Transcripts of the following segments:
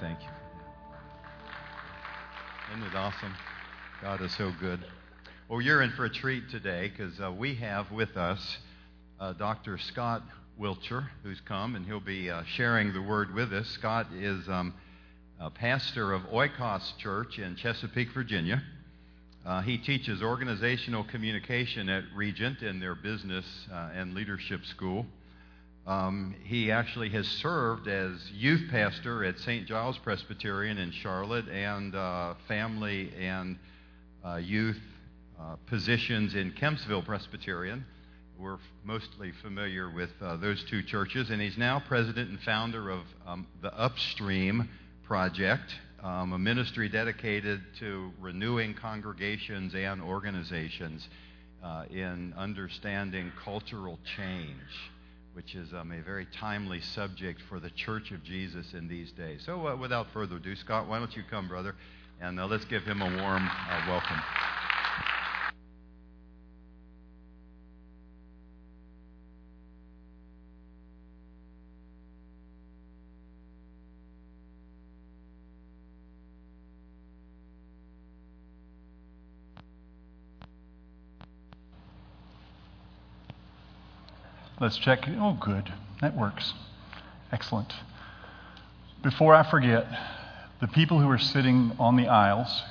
Thank you. Isn't it awesome? God is so good. Well, you're in for a treat today because uh, we have with us uh, Dr. Scott Wilcher, who's come, and he'll be uh, sharing the word with us. Scott is um, a pastor of Oikos Church in Chesapeake, Virginia. Uh, he teaches organizational communication at Regent in their business uh, and leadership school. Um, he actually has served as youth pastor at St. Giles Presbyterian in Charlotte and uh, family and uh, youth uh, positions in Kempsville Presbyterian. We're mostly familiar with uh, those two churches, and he's now president and founder of um, the Upstream Project, um, a ministry dedicated to renewing congregations and organizations uh, in understanding cultural change which is um, a very timely subject for the Church of Jesus in these days. So, uh, without further ado, Scott, why don't you come, brother, and uh, let's give him a warm uh, welcome. Let's check. Oh, good. That works. Excellent. Before I forget, the people who are sitting on the aisles,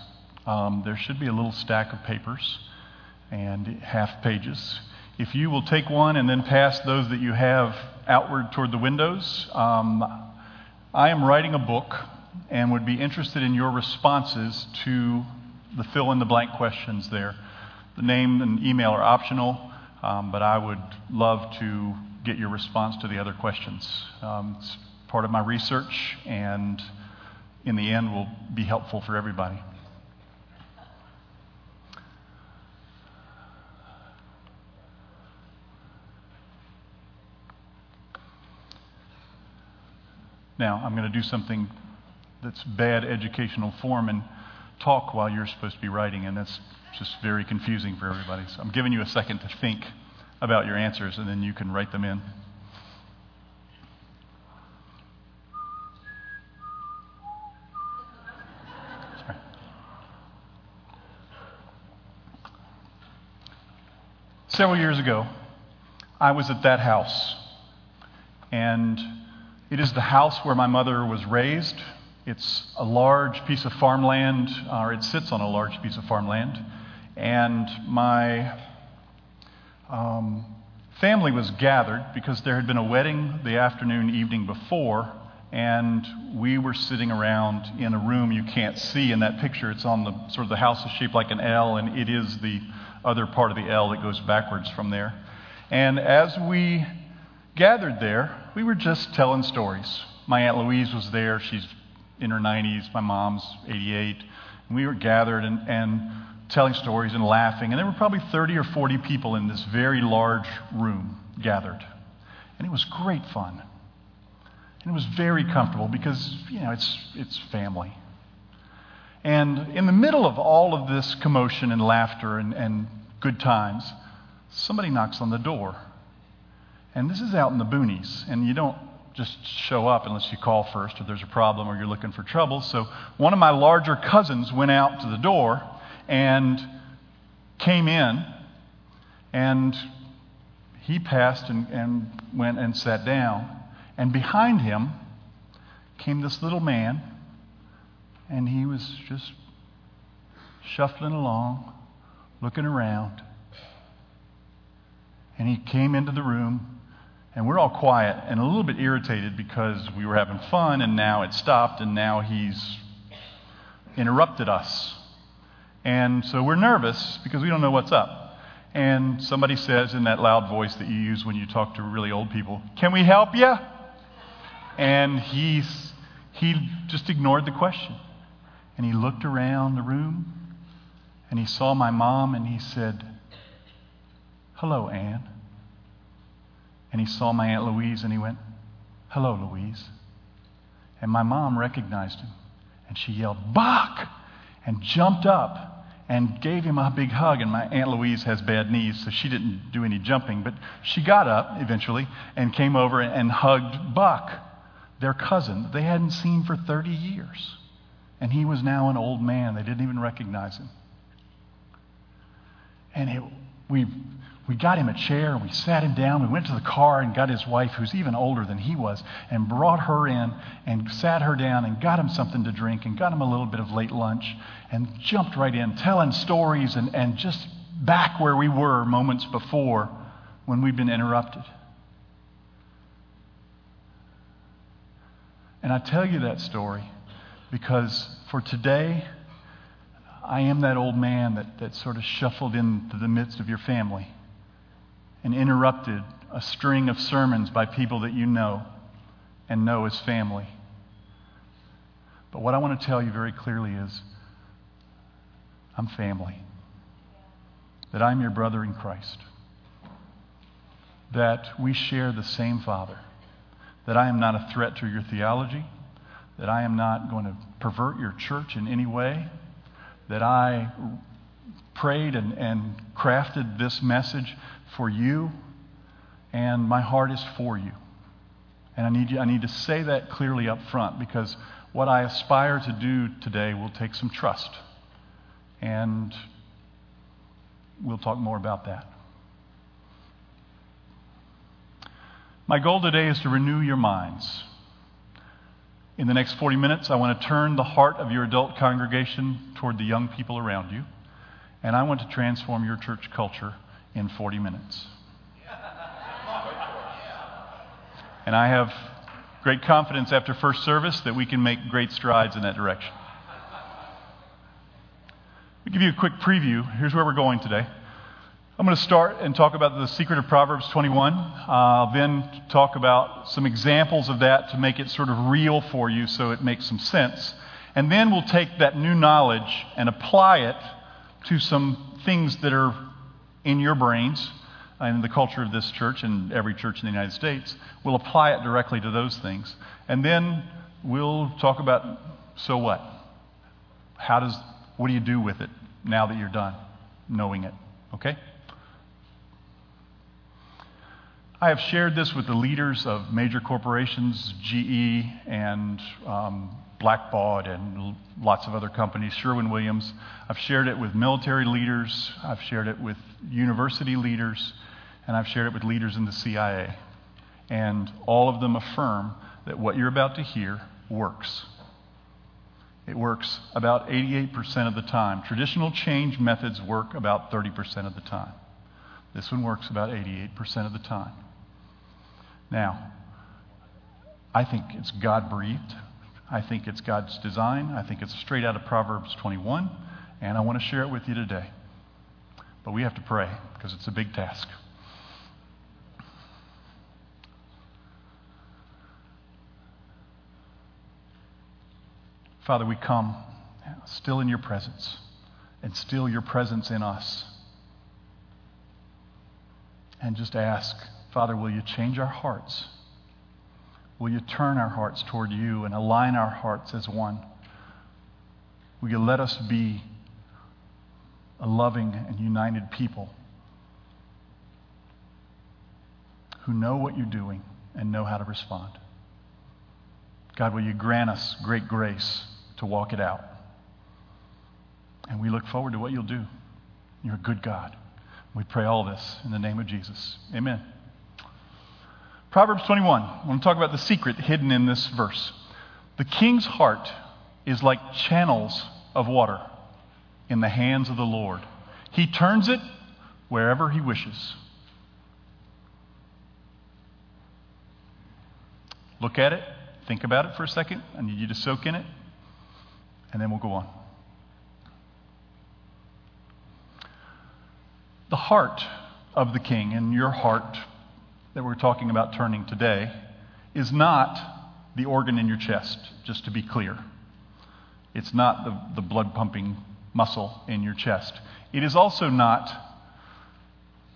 um, there should be a little stack of papers and half pages. If you will take one and then pass those that you have outward toward the windows, um, I am writing a book and would be interested in your responses to the fill in the blank questions there. The name and email are optional. Um, but I would love to get your response to the other questions. Um, it's part of my research, and in the end, will be helpful for everybody. Now, I'm going to do something that's bad educational form and talk while you're supposed to be writing, and that's just very confusing for everybody. So I'm giving you a second to think about your answers, and then you can write them in. Sorry. Several years ago, I was at that house, and it is the house where my mother was raised. It's a large piece of farmland, or it sits on a large piece of farmland. And my um, family was gathered because there had been a wedding the afternoon, evening before, and we were sitting around in a room you can't see in that picture. It's on the sort of the house is shaped like an L, and it is the other part of the L that goes backwards from there. And as we gathered there, we were just telling stories. My Aunt Louise was there. She's in her 90s. My mom's 88. And we were gathered and, and telling stories and laughing. And there were probably 30 or 40 people in this very large room gathered. And it was great fun. And it was very comfortable because, you know, it's, it's family. And in the middle of all of this commotion and laughter and, and good times, somebody knocks on the door. And this is out in the boonies, and you don't just show up unless you call first or there's a problem or you're looking for trouble. So one of my larger cousins went out to the door and came in, and he passed and, and went and sat down. And behind him came this little man, and he was just shuffling along, looking around. And he came into the room, and we're all quiet and a little bit irritated because we were having fun, and now it stopped, and now he's interrupted us. And so we're nervous because we don't know what's up. And somebody says in that loud voice that you use when you talk to really old people, Can we help you? And he's, he just ignored the question. And he looked around the room and he saw my mom and he said, Hello, Anne. And he saw my Aunt Louise and he went, Hello, Louise. And my mom recognized him and she yelled, Buck! and jumped up and gave him a big hug. And my Aunt Louise has bad knees, so she didn't do any jumping. But she got up eventually and came over and hugged Buck, their cousin they hadn't seen for 30 years. And he was now an old man. They didn't even recognize him. And it, we, we got him a chair and we sat him down. We went to the car and got his wife, who's even older than he was, and brought her in and sat her down and got him something to drink and got him a little bit of late lunch and jumped right in, telling stories and, and just back where we were moments before when we'd been interrupted. And I tell you that story because for today, I am that old man that, that sort of shuffled into the midst of your family and interrupted a string of sermons by people that you know and know as family. But what I want to tell you very clearly is I'm family, that I'm your brother in Christ, that we share the same Father. That I am not a threat to your theology, that I am not going to pervert your church in any way, that I prayed and, and crafted this message for you, and my heart is for you. And I need, you, I need to say that clearly up front because what I aspire to do today will take some trust. And we'll talk more about that. My goal today is to renew your minds. In the next 40 minutes, I want to turn the heart of your adult congregation toward the young people around you, and I want to transform your church culture in 40 minutes. And I have great confidence after first service that we can make great strides in that direction. I'll give you a quick preview. Here's where we're going today. I'm going to start and talk about the secret of Proverbs 21. I'll then talk about some examples of that to make it sort of real for you so it makes some sense. And then we'll take that new knowledge and apply it to some things that are in your brains and the culture of this church and every church in the United States. We'll apply it directly to those things. And then we'll talk about so what? How does, what do you do with it now that you're done knowing it? Okay? I have shared this with the leaders of major corporations, GE and um, Blackbaud and lots of other companies, Sherwin Williams. I've shared it with military leaders, I've shared it with university leaders, and I've shared it with leaders in the CIA. And all of them affirm that what you're about to hear works. It works about 88% of the time. Traditional change methods work about 30% of the time. This one works about 88% of the time. Now, I think it's God breathed. I think it's God's design. I think it's straight out of Proverbs 21, and I want to share it with you today. But we have to pray because it's a big task. Father, we come still in your presence and still your presence in us. And just ask Father, will you change our hearts? Will you turn our hearts toward you and align our hearts as one? Will you let us be a loving and united people who know what you're doing and know how to respond? God, will you grant us great grace to walk it out? And we look forward to what you'll do. You're a good God. We pray all this in the name of Jesus. Amen. Proverbs 21. I want to talk about the secret hidden in this verse. The king's heart is like channels of water in the hands of the Lord. He turns it wherever he wishes. Look at it, think about it for a second. I need you to soak in it, and then we'll go on. The heart of the king, and your heart that we're talking about turning today is not the organ in your chest, just to be clear. It's not the, the blood pumping muscle in your chest. It is also not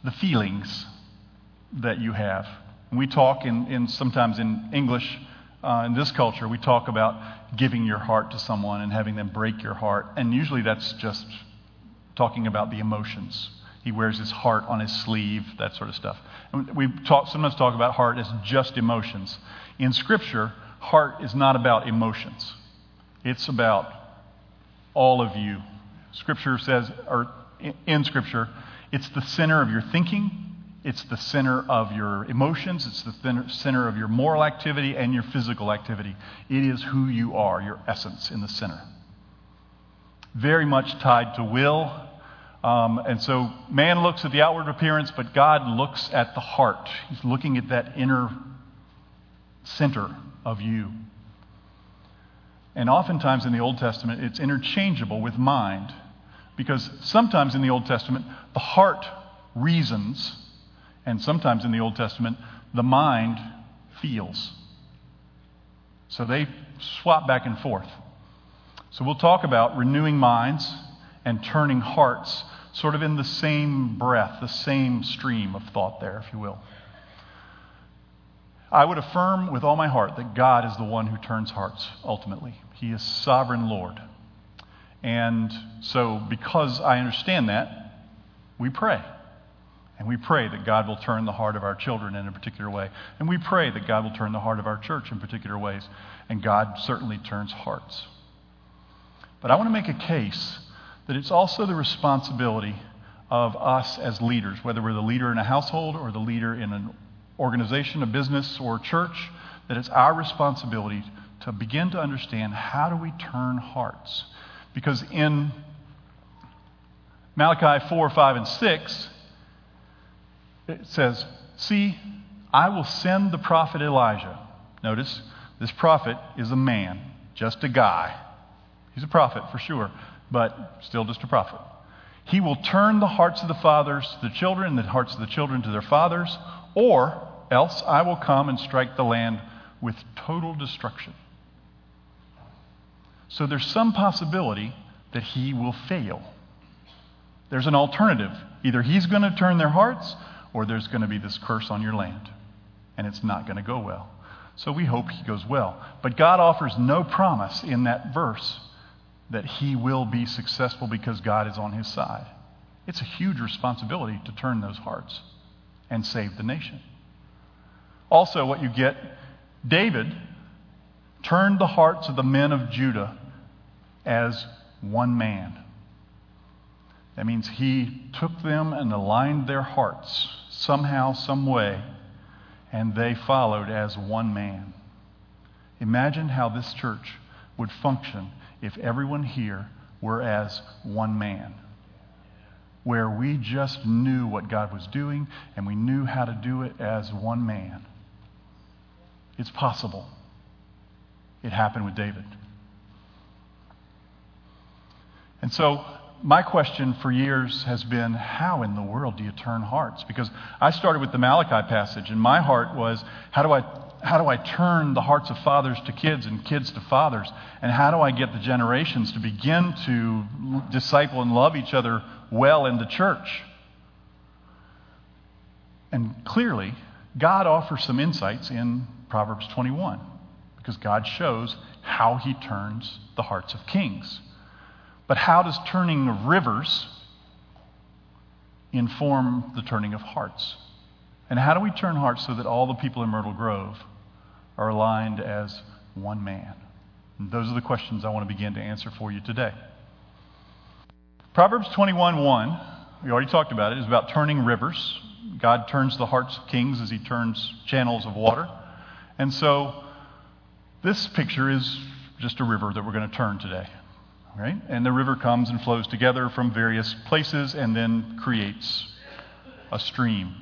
the feelings that you have. we talk in, in sometimes in English, uh, in this culture, we talk about giving your heart to someone and having them break your heart. And usually that's just talking about the emotions. He wears his heart on his sleeve, that sort of stuff. And we talk, sometimes talk about heart as just emotions. In Scripture, heart is not about emotions, it's about all of you. Scripture says, or in Scripture, it's the center of your thinking, it's the center of your emotions, it's the center of your moral activity and your physical activity. It is who you are, your essence in the center. Very much tied to will. Um, and so man looks at the outward appearance, but God looks at the heart. He's looking at that inner center of you. And oftentimes in the Old Testament, it's interchangeable with mind. Because sometimes in the Old Testament, the heart reasons, and sometimes in the Old Testament, the mind feels. So they swap back and forth. So we'll talk about renewing minds and turning hearts, sort of in the same breath, the same stream of thought there, if you will. I would affirm with all my heart that God is the one who turns hearts ultimately. He is sovereign Lord. And so, because I understand that, we pray. And we pray that God will turn the heart of our children in a particular way. And we pray that God will turn the heart of our church in particular ways. And God certainly turns hearts. But I want to make a case that it's also the responsibility of us as leaders, whether we're the leader in a household or the leader in an organization, a business, or a church, that it's our responsibility to begin to understand how do we turn hearts. Because in Malachi 4, 5, and 6, it says, See, I will send the prophet Elijah. Notice, this prophet is a man, just a guy. He's a prophet for sure, but still just a prophet. He will turn the hearts of the fathers to the children, the hearts of the children to their fathers, or else I will come and strike the land with total destruction. So there's some possibility that he will fail. There's an alternative. Either he's going to turn their hearts, or there's going to be this curse on your land. And it's not going to go well. So we hope he goes well. But God offers no promise in that verse that he will be successful because God is on his side. It's a huge responsibility to turn those hearts and save the nation. Also, what you get, David turned the hearts of the men of Judah as one man. That means he took them and aligned their hearts somehow, some way, and they followed as one man. Imagine how this church would function if everyone here were as one man, where we just knew what God was doing and we knew how to do it as one man. It's possible. It happened with David. And so, my question for years has been how in the world do you turn hearts? Because I started with the Malachi passage, and my heart was how do I, how do I turn the hearts of fathers to kids and kids to fathers? And how do I get the generations to begin to disciple and love each other well in the church? And clearly, God offers some insights in Proverbs 21 because God shows how he turns the hearts of kings. But how does turning of rivers inform the turning of hearts? And how do we turn hearts so that all the people in Myrtle Grove are aligned as one man? And those are the questions I want to begin to answer for you today. Proverbs 21:1, we already talked about it, is about turning rivers. God turns the hearts of kings as he turns channels of water. And so this picture is just a river that we're going to turn today. Right? And the river comes and flows together from various places and then creates a stream.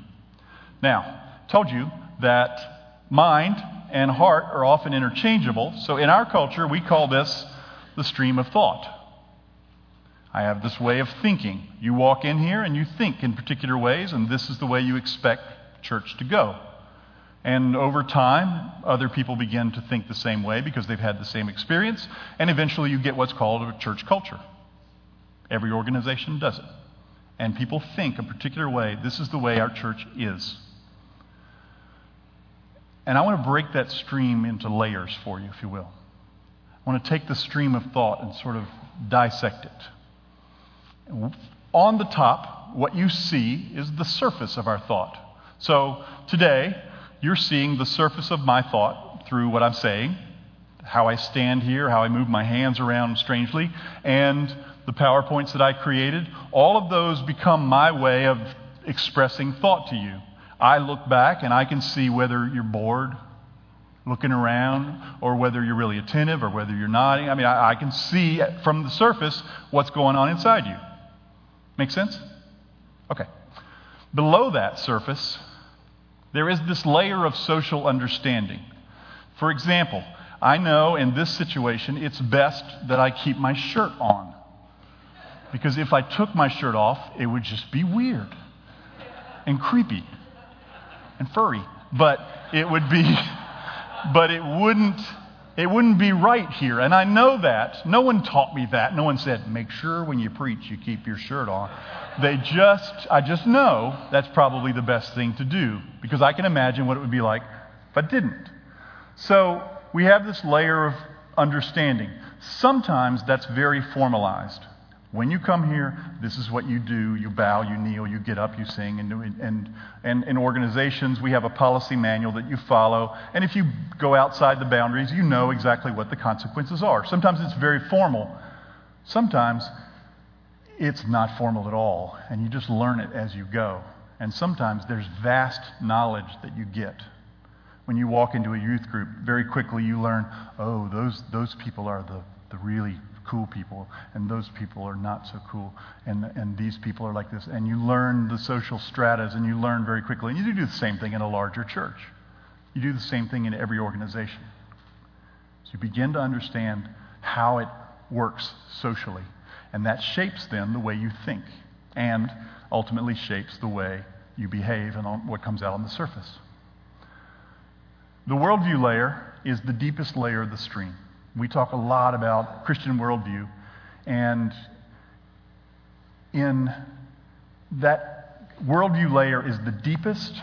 Now, told you that mind and heart are often interchangeable. So in our culture, we call this the stream of thought. I have this way of thinking. You walk in here and you think in particular ways, and this is the way you expect church to go. And over time, other people begin to think the same way because they've had the same experience. And eventually, you get what's called a church culture. Every organization does it. And people think a particular way. This is the way our church is. And I want to break that stream into layers for you, if you will. I want to take the stream of thought and sort of dissect it. On the top, what you see is the surface of our thought. So today, you're seeing the surface of my thought through what I'm saying. how I stand here, how I move my hands around strangely, and the PowerPoints that I created, all of those become my way of expressing thought to you. I look back and I can see whether you're bored, looking around, or whether you're really attentive, or whether you're nodding. I mean, I, I can see from the surface what's going on inside you. Make sense? Okay. Below that surface, there is this layer of social understanding. For example, I know in this situation it's best that I keep my shirt on. Because if I took my shirt off, it would just be weird and creepy and furry. But it would be, but it wouldn't, it wouldn't be right here. And I know that. No one taught me that. No one said, make sure when you preach you keep your shirt on. They just, I just know that's probably the best thing to do because I can imagine what it would be like if I didn't. So we have this layer of understanding. Sometimes that's very formalized. When you come here, this is what you do. You bow, you kneel, you get up, you sing. And, and, and in organizations, we have a policy manual that you follow. And if you go outside the boundaries, you know exactly what the consequences are. Sometimes it's very formal. Sometimes it's not formal at all, and you just learn it as you go. And sometimes there's vast knowledge that you get. When you walk into a youth group, very quickly you learn, oh, those, those people are the, the really cool people, and those people are not so cool, and, and these people are like this. And you learn the social stratas, and you learn very quickly. And you do the same thing in a larger church. You do the same thing in every organization. So you begin to understand how it works socially. And that shapes then the way you think, and ultimately shapes the way you behave and what comes out on the surface. The worldview layer is the deepest layer of the stream. We talk a lot about Christian worldview, and in that worldview layer is the deepest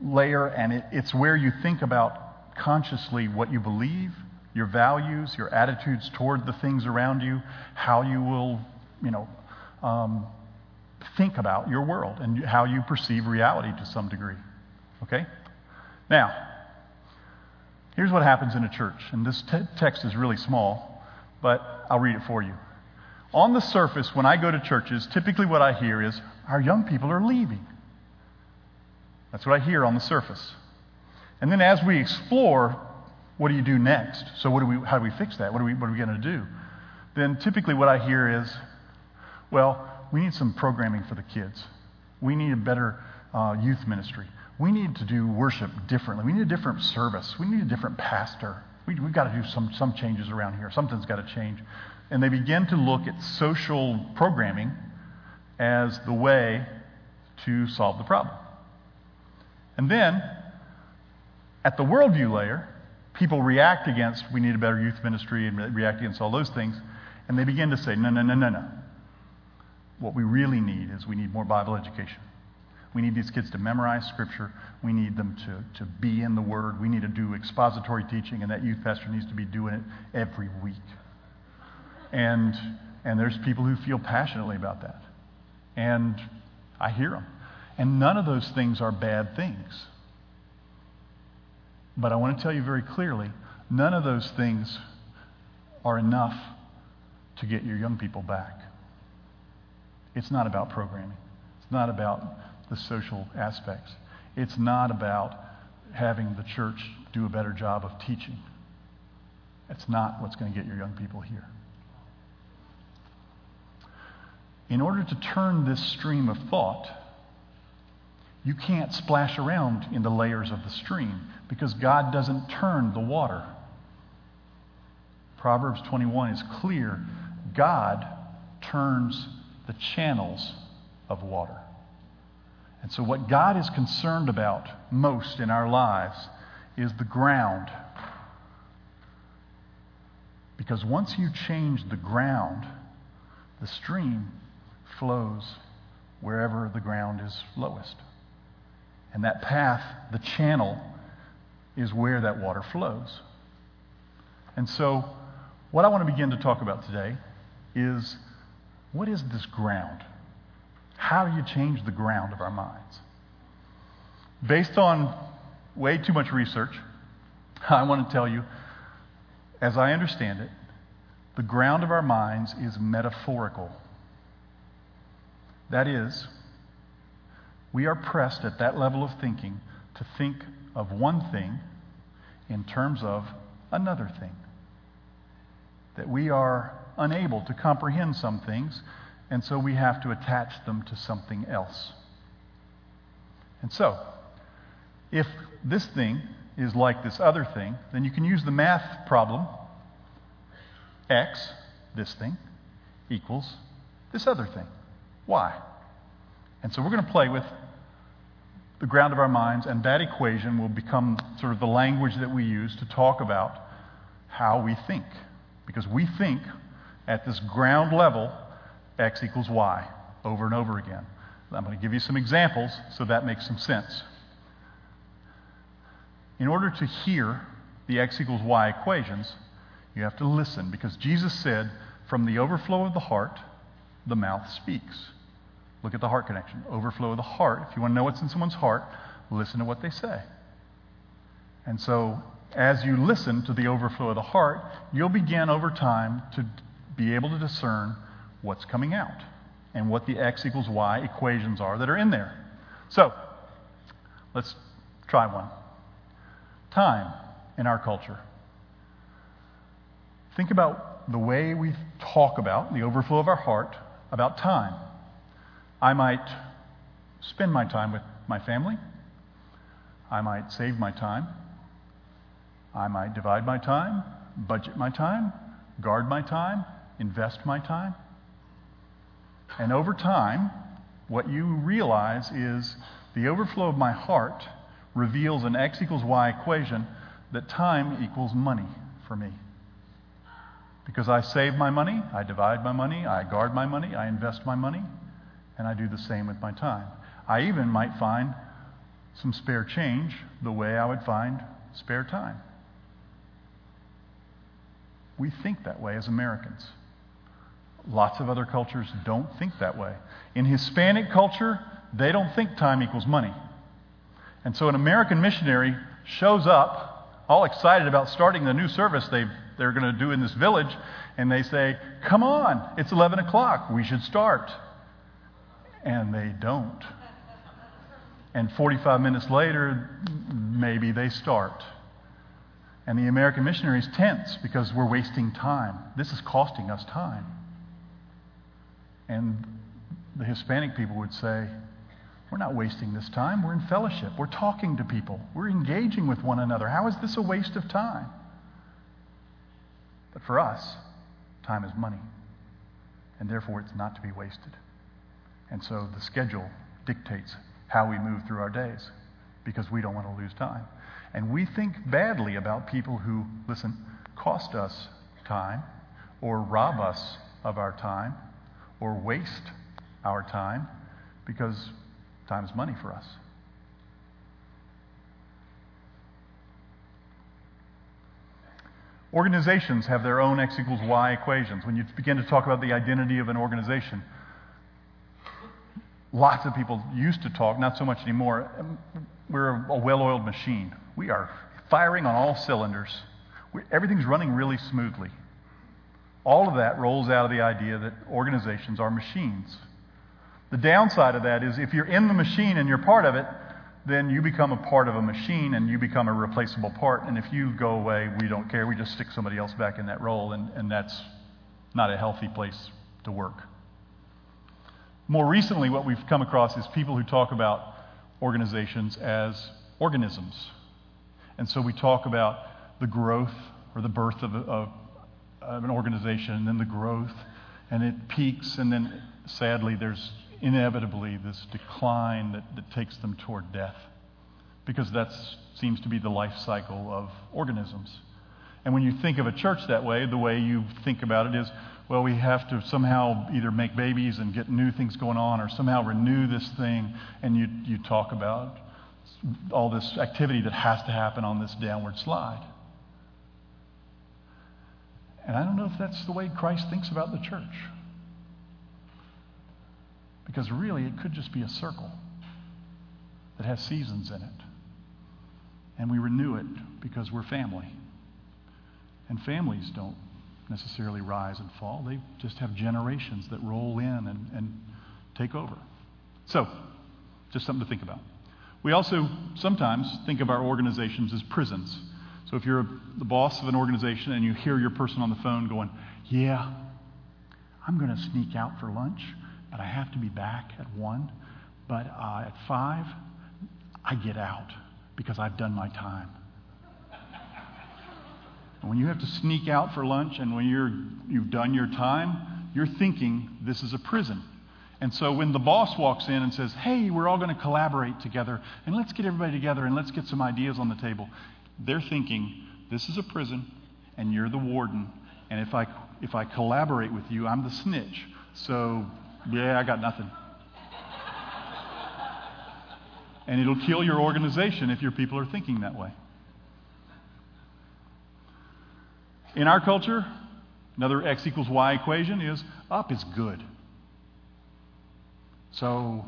layer, and it, it's where you think about consciously what you believe, your values, your attitudes toward the things around you, how you will, you know, um, think about your world and how you perceive reality to some degree. Okay? Now, Here's what happens in a church, and this te- text is really small, but I'll read it for you. On the surface, when I go to churches, typically what I hear is, our young people are leaving. That's what I hear on the surface. And then as we explore, what do you do next? So what do we, how do we fix that? What are we, what are we going to do? Then typically what I hear is, well, we need some programming for the kids. We need a better uh, youth ministry. We need to do worship differently. We need a different service. We need a different pastor. We, have got to do some, some changes around here. Something's got to change. And they begin to look at social programming as the way to solve the problem. And then, at the worldview layer, people react against we need a better youth ministry and react against all those things. And they begin to say, no, no, no, no, no. What we really need is we need more Bible education. We need these kids to memorize Scripture. We need them to, to be in the Word. We need to do expository teaching, and that youth pastor needs to be doing it every week. And, and there's people who feel passionately about that. And I hear them. And none of those things are bad things. But I want to tell you very clearly none of those things are enough to get your young people back. It's not about programming. It's not about the social aspects. It's not about having the church do a better job of teaching. That's not what's going to get your young people here. In order to turn this stream of thought, you can't splash around in the layers of the stream because God doesn't turn the water. Proverbs 21 is clear. God turns the channels of water. And so, what God is concerned about most in our lives is the ground. Because once you change the ground, the stream flows wherever the ground is lowest. And that path, the channel, is where that water flows. And so, what I want to begin to talk about today is what is this ground? How do you change the ground of our minds? Based on way too much research, I want to tell you as I understand it, the ground of our minds is metaphorical. That is, we are pressed at that level of thinking to think of one thing in terms of another thing. That we are unable to comprehend some things, and so we have to attach them to something else. And so, if this thing is like this other thing, then you can use the math problem x, this thing, equals this other thing, y. And so we're going to play with the ground of our minds, and that equation will become sort of the language that we use to talk about how we think. Because we think at this ground level, x equals y, over and over again. I'm going to give you some examples so that makes some sense. In order to hear the x equals y equations, you have to listen because Jesus said, from the overflow of the heart, the mouth speaks. Look at the heart connection. Overflow of the heart. If you want to know what's in someone's heart, listen to what they say. And so, as you listen to the overflow of the heart, you'll begin over time to be able to discern what's coming out and what the x equals y equations are that are in there. So, let's try one. Time in our culture. Think about the way we talk about the overflow of our heart about time. I might spend my time with my family. I might save my time. I might divide my time, budget my time, guard my time, invest my time. And over time, what you realize is the overflow of my heart reveals an x equals y equation that time equals money for me. Because I save my money, I divide my money, I guard my money, I invest my money, and I do the same with my time. I even might find some spare change the way I would find spare time. We think that way as Americans. Lots of other cultures don't think that way. In Hispanic culture, they don't think time equals money. And so an American missionary shows up all excited about starting the new service they they're going to do in this village, and they say, Come on, it's 11 o'clock, we should start. And they don't. And 45 minutes later, maybe they start. And the American missionary is tense because we're wasting time. This is costing us time. And the Hispanic people would say, We're not wasting this time. We're in fellowship. We're talking to people. We're engaging with one another. How is this a waste of time? But for us, time is money. And therefore, it's not to be wasted. And so the schedule dictates how we move through our days because we don't want to lose time. And we think badly about people who, listen, cost us time or rob us of our time or waste our time because time is money for us. Organizations have their own x equals y equations. When you begin to talk about the identity of an organization, lots of people used to talk, not so much anymore. We're a well oiled machine. We are firing on all cylinders. We, everything's running really smoothly. All of that rolls out of the idea that organizations are machines. The downside of that is if you're in the machine and you're part of it, then you become a part of a machine and you become a replaceable part. And if you go away, we don't care. We just stick somebody else back in that role, and, and that's not a healthy place to work. More recently, what we've come across is people who talk about organizations as organisms. And so we talk about the growth or the birth of, of, of an organization, and then the growth, and it peaks, and then sadly, there's inevitably this decline that, that takes them toward death because that seems to be the life cycle of organisms. And when you think of a church that way, the way you think about it is, well, we have to somehow either make babies and get new things going on or somehow renew this thing. And you, you talk about all this activity that has to happen on this downward slide. And I don't know if that's the way Christ thinks about the church. Because really, it could just be a circle that has seasons in it. And we renew it because we're family. And families don't necessarily rise and fall, they just have generations that roll in and, and take over. So, just something to think about. We also sometimes think of our organizations as prisons. So if you're the boss of an organization and you hear your person on the phone going, Yeah, I'm going to sneak out for lunch, but I have to be back at 1. But uh, at 5, I get out because I've done my time. when you have to sneak out for lunch and when you're, you've done your time, you're thinking this is a prison. And so when the boss walks in and says, Hey, we're all going to collaborate together and let's get everybody together and let's get some ideas on the table, they're thinking, This is a prison and you're the warden. And if I, if I collaborate with you, I'm the snitch. So, yeah, I got nothing. and it'll kill your organization if your people are thinking that way. In our culture, another x equals y equation is up is good. So,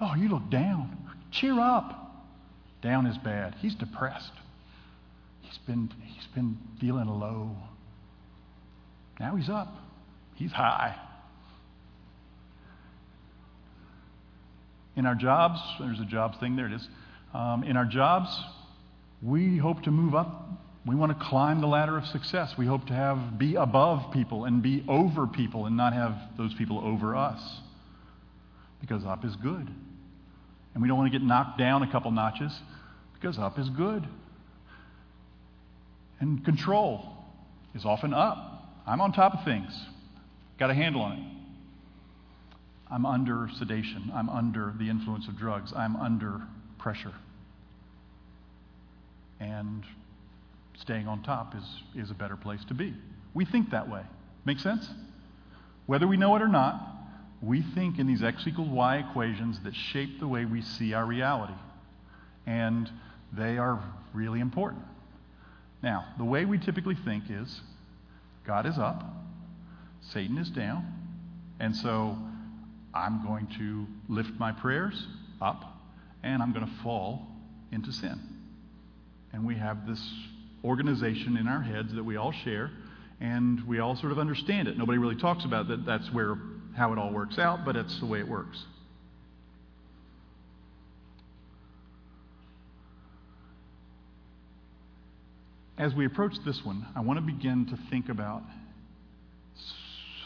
oh, you look down. Cheer up. Down is bad. He's depressed. He's been, he's been feeling low. Now he's up. He's high. In our jobs, there's a jobs thing, there it is. Um, in our jobs, we hope to move up. We want to climb the ladder of success. We hope to have be above people and be over people and not have those people over us because up is good. And we don't want to get knocked down a couple notches because up is good. And control is often up. I'm on top of things, got a handle on it. I'm under sedation. I'm under the influence of drugs. I'm under pressure. And staying on top is, is a better place to be. We think that way. Make sense? Whether we know it or not, we think in these x equals y equations that shape the way we see our reality. And they are really important. Now, the way we typically think is God is up, Satan is down, and so I'm going to lift my prayers up, and I'm going to fall into sin. And we have this organization in our heads that we all share, and we all sort of understand it. Nobody really talks about that. That's where how it all works out, but it's the way it works. As we approach this one, I want to begin to think about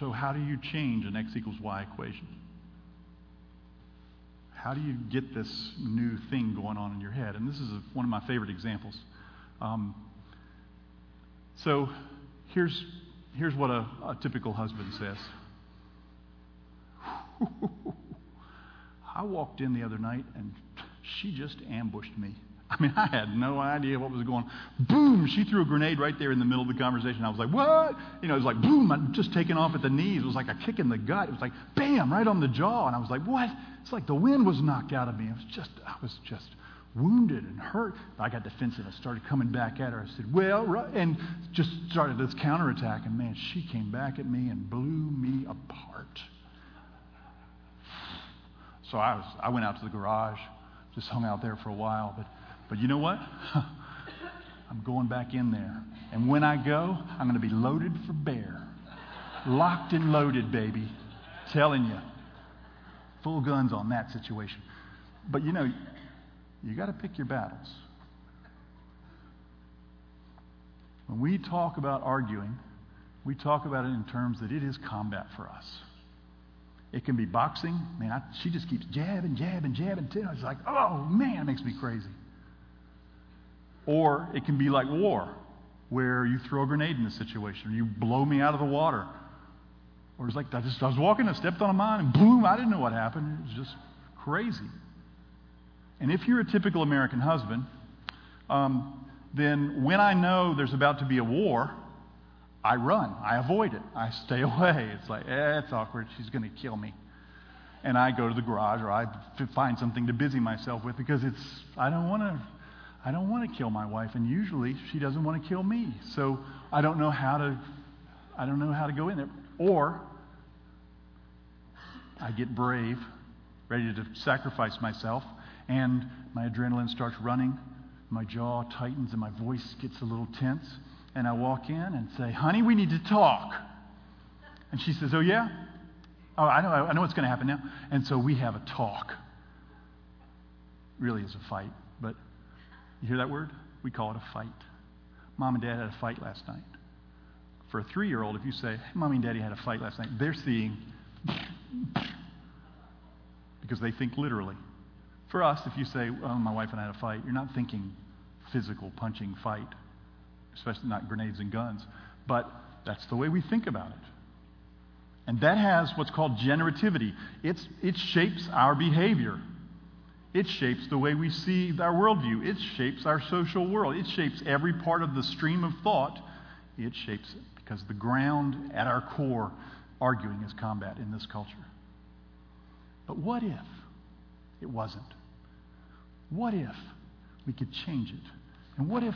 so, how do you change an x equals y equation? How do you get this new thing going on in your head? And this is a, one of my favorite examples. Um, so, here's, here's what a, a typical husband says. I walked in the other night and she just ambushed me. I mean, I had no idea what was going on. Boom! She threw a grenade right there in the middle of the conversation. I was like, what? You know, it was like, boom, I'm just taking off at the knees. It was like a kick in the gut. It was like, bam, right on the jaw. And I was like, what? It's like the wind was knocked out of me. It was just, I was just wounded and hurt. I got defensive. I started coming back at her. I said, well, right, and just started this counterattack. And man, she came back at me and blew me apart. So I, was, I went out to the garage, just hung out there for a while. But, but you know what? I'm going back in there. And when I go, I'm going to be loaded for bear. Locked and loaded, baby. Telling you. Full guns on that situation. But you know, you got to pick your battles. When we talk about arguing, we talk about it in terms that it is combat for us. It can be boxing. Man, I, she just keeps jabbing, jabbing, jabbing. It's like, oh man, it makes me crazy. Or it can be like war, where you throw a grenade in the situation, or you blow me out of the water. Or it's like I just I was walking, I stepped on a mine, and boom, I didn't know what happened. It was just crazy. And if you're a typical American husband, um, then when I know there's about to be a war, I run. I avoid it. I stay away. It's like, eh, it's awkward. She's going to kill me. And I go to the garage or I find something to busy myself with because it's, I don't want to, I don't want to kill my wife. And usually she doesn't want to kill me. So I don't know how to, I don't know how to go in there. Or I get brave, ready to sacrifice myself, and my adrenaline starts running. My jaw tightens and my voice gets a little tense And I walk in and say, honey, we need to talk. And she says, oh, yeah? Oh, I know, I know what's going to happen now. And so we have a talk. Really is a fight, but you hear that word? We call it a fight. Mom and dad had a fight last night. For a three year old, if you say, hey, Mommy and Daddy had a fight last night, they're seeing because they think literally. For us, if you say, oh, my wife and I had a fight, you're not thinking physical punching fight, especially not grenades and guns. But that's the way we think about it. And that has what's called generativity. It's, it shapes our behavior. It shapes the way we see our worldview. It shapes our social world. It shapes every part of the stream of thought. It shapes it because the ground at our core, arguing is combat in this culture. But what if it wasn't? What if we could change it? And what if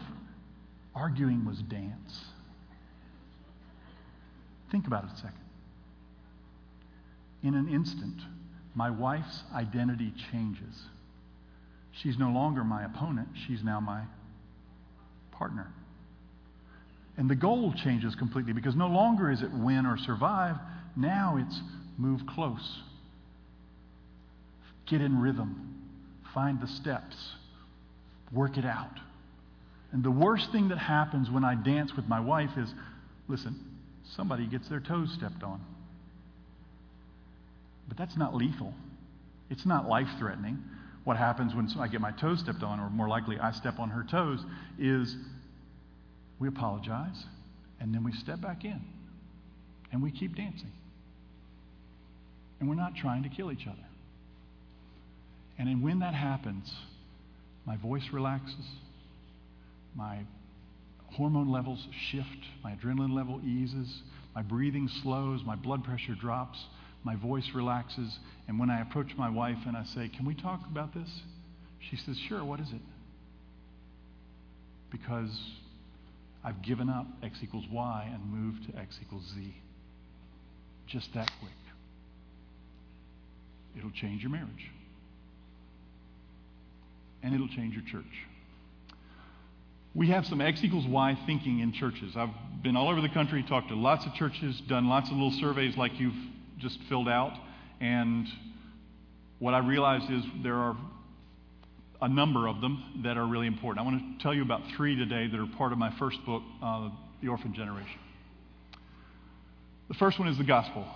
arguing was dance? Think about it a second. In an instant, my wife's identity changes. She's no longer my opponent, she's now my partner. And the goal changes completely because no longer is it win or survive, now it's move close. Get in rhythm, find the steps, work it out. And the worst thing that happens when I dance with my wife is listen, somebody gets their toes stepped on. But that's not lethal. It's not life threatening. What happens when I get my toes stepped on, or more likely I step on her toes, is we apologize and then we step back in and we keep dancing. And we're not trying to kill each other. And then when that happens, my voice relaxes, my hormone levels shift, my adrenaline level eases, my breathing slows, my blood pressure drops, my voice relaxes, and when I approach my wife and I say, Can we talk about this? She says, Sure, what is it? Because I've given up X equals Y and moved to X equals Z. Just that quick. It'll change your marriage. And it'll change your church. We have some X equals Y thinking in churches. I've been all over the country, talked to lots of churches, done lots of little surveys like you've just filled out. And what I realized is there are a number of them that are really important. I want to tell you about three today that are part of my first book, uh, The Orphan Generation. The first one is the gospel.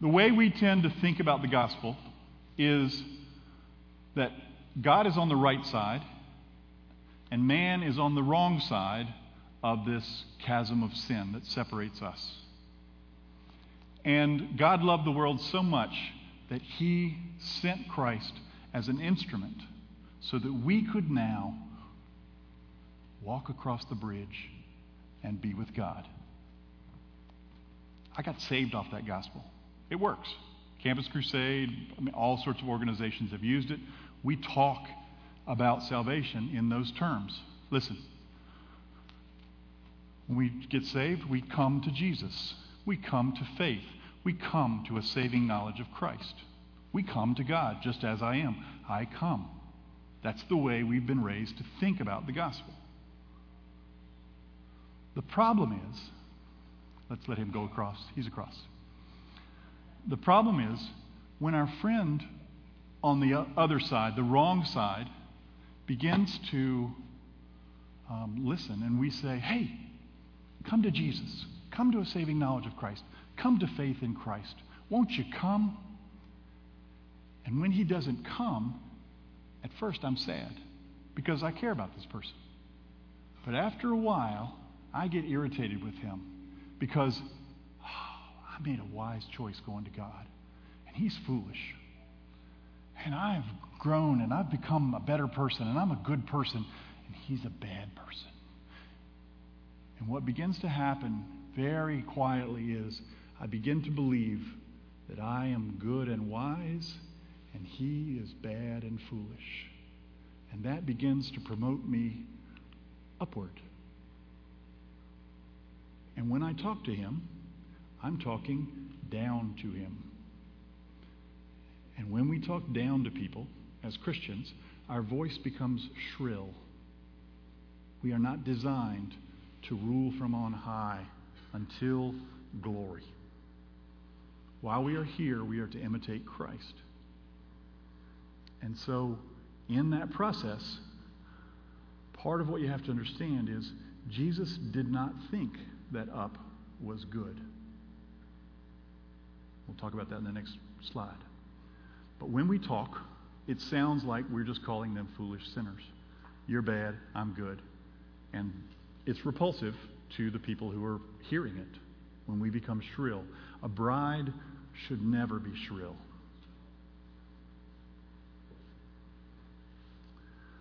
The way we tend to think about the gospel is that God is on the right side and man is on the wrong side of this chasm of sin that separates us. And God loved the world so much that he sent Christ as an instrument so that we could now walk across the bridge and be with God. I got saved off that gospel. It works. Campus Crusade, I mean, all sorts of organizations have used it. We talk about salvation in those terms. Listen, when we get saved, we come to Jesus. We come to faith we come to a saving knowledge of Christ. We come to God just as I am. I come. That's the way we've been raised to think about the gospel. The problem is, let's let him go across. He's across. The problem is when our friend on the other side, the wrong side, begins to um, listen and we say, hey, come to Jesus, come to a saving knowledge of Christ. Come to faith in Christ. Won't you come? And when he doesn't come, at first I'm sad because I care about this person. But after a while, I get irritated with him because oh, I made a wise choice going to God, and he's foolish. And I've grown and I've become a better person, and I'm a good person, and he's a bad person. And what begins to happen very quietly is I begin to believe that I am good and wise, and he is bad and foolish. And that begins to promote me upward. And when I talk to him, I'm talking down to him. And when we talk down to people as Christians, our voice becomes shrill. We are not designed to rule from on high until glory. While we are here, we are to imitate Christ. And so, in that process, part of what you have to understand is Jesus did not think that up was good. We'll talk about that in the next slide. But when we talk, it sounds like we're just calling them foolish sinners. You're bad, I'm good. And it's repulsive to the people who are hearing it when we become shrill. A bride should never be shrill.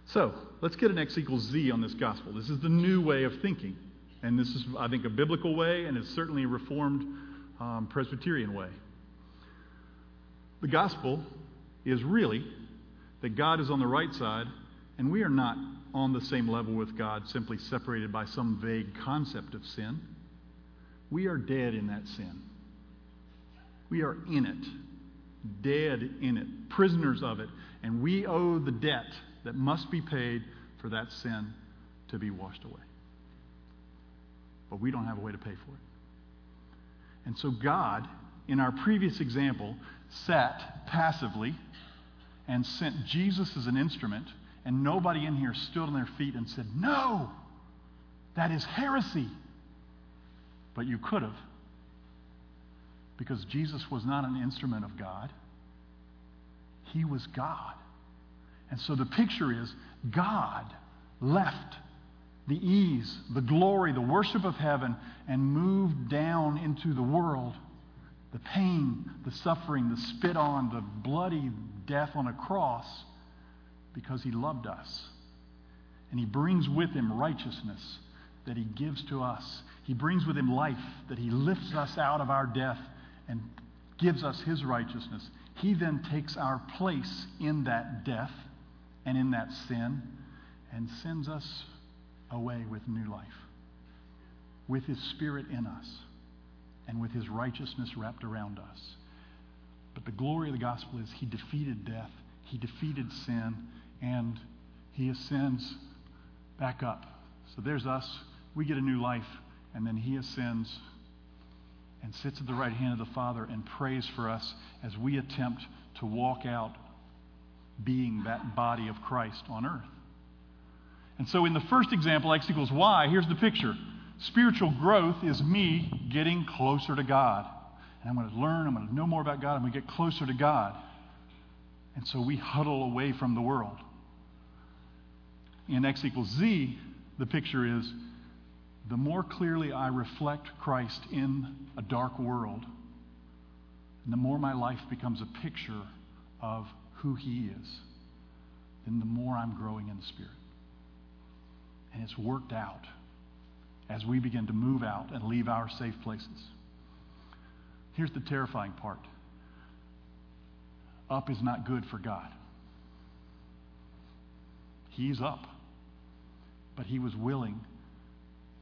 So, let's get an X equals Z on this gospel. This is the new way of thinking. And this is, I think, a biblical way, and it's certainly a Reformed um, Presbyterian way. The gospel is really that God is on the right side, and we are not on the same level with God, simply separated by some vague concept of sin. We are dead in that sin. We are in it, dead in it, prisoners of it, and we owe the debt that must be paid for that sin to be washed away. But we don't have a way to pay for it. And so God, in our previous example, sat passively and sent Jesus as an instrument, and nobody in here stood on their feet and said, No, that is heresy. But you could have, because Jesus was not an instrument of God, He was God. And so the picture is God left the ease, the glory, the worship of heaven, and moved down into the world the pain, the suffering, the spit on, the bloody death on a cross because he loved us. And he brings with him righteousness that he gives to us. He brings with him life that he lifts us out of our death and gives us his righteousness. He then takes our place in that death and in that sin and sends us away with new life, with his spirit in us and with his righteousness wrapped around us. But the glory of the gospel is he defeated death, he defeated sin, and he ascends back up. So there's us. We get a new life, and then he ascends and sits at the right hand of the Father and prays for us as we attempt to walk out being that body of Christ on earth. And so in the first example, x equals y, here's the picture. Spiritual growth is me getting closer to God. And I'm going to learn, I'm going to know more about God, I'm going to get closer to God. And so we huddle away from the world. In X equals Z, the picture is the more clearly I reflect Christ in a dark world, and the more my life becomes a picture of who He is, then the more I'm growing in the Spirit. And it's worked out as we begin to move out and leave our safe places. Here's the terrifying part up is not good for God. He's up, but he was willing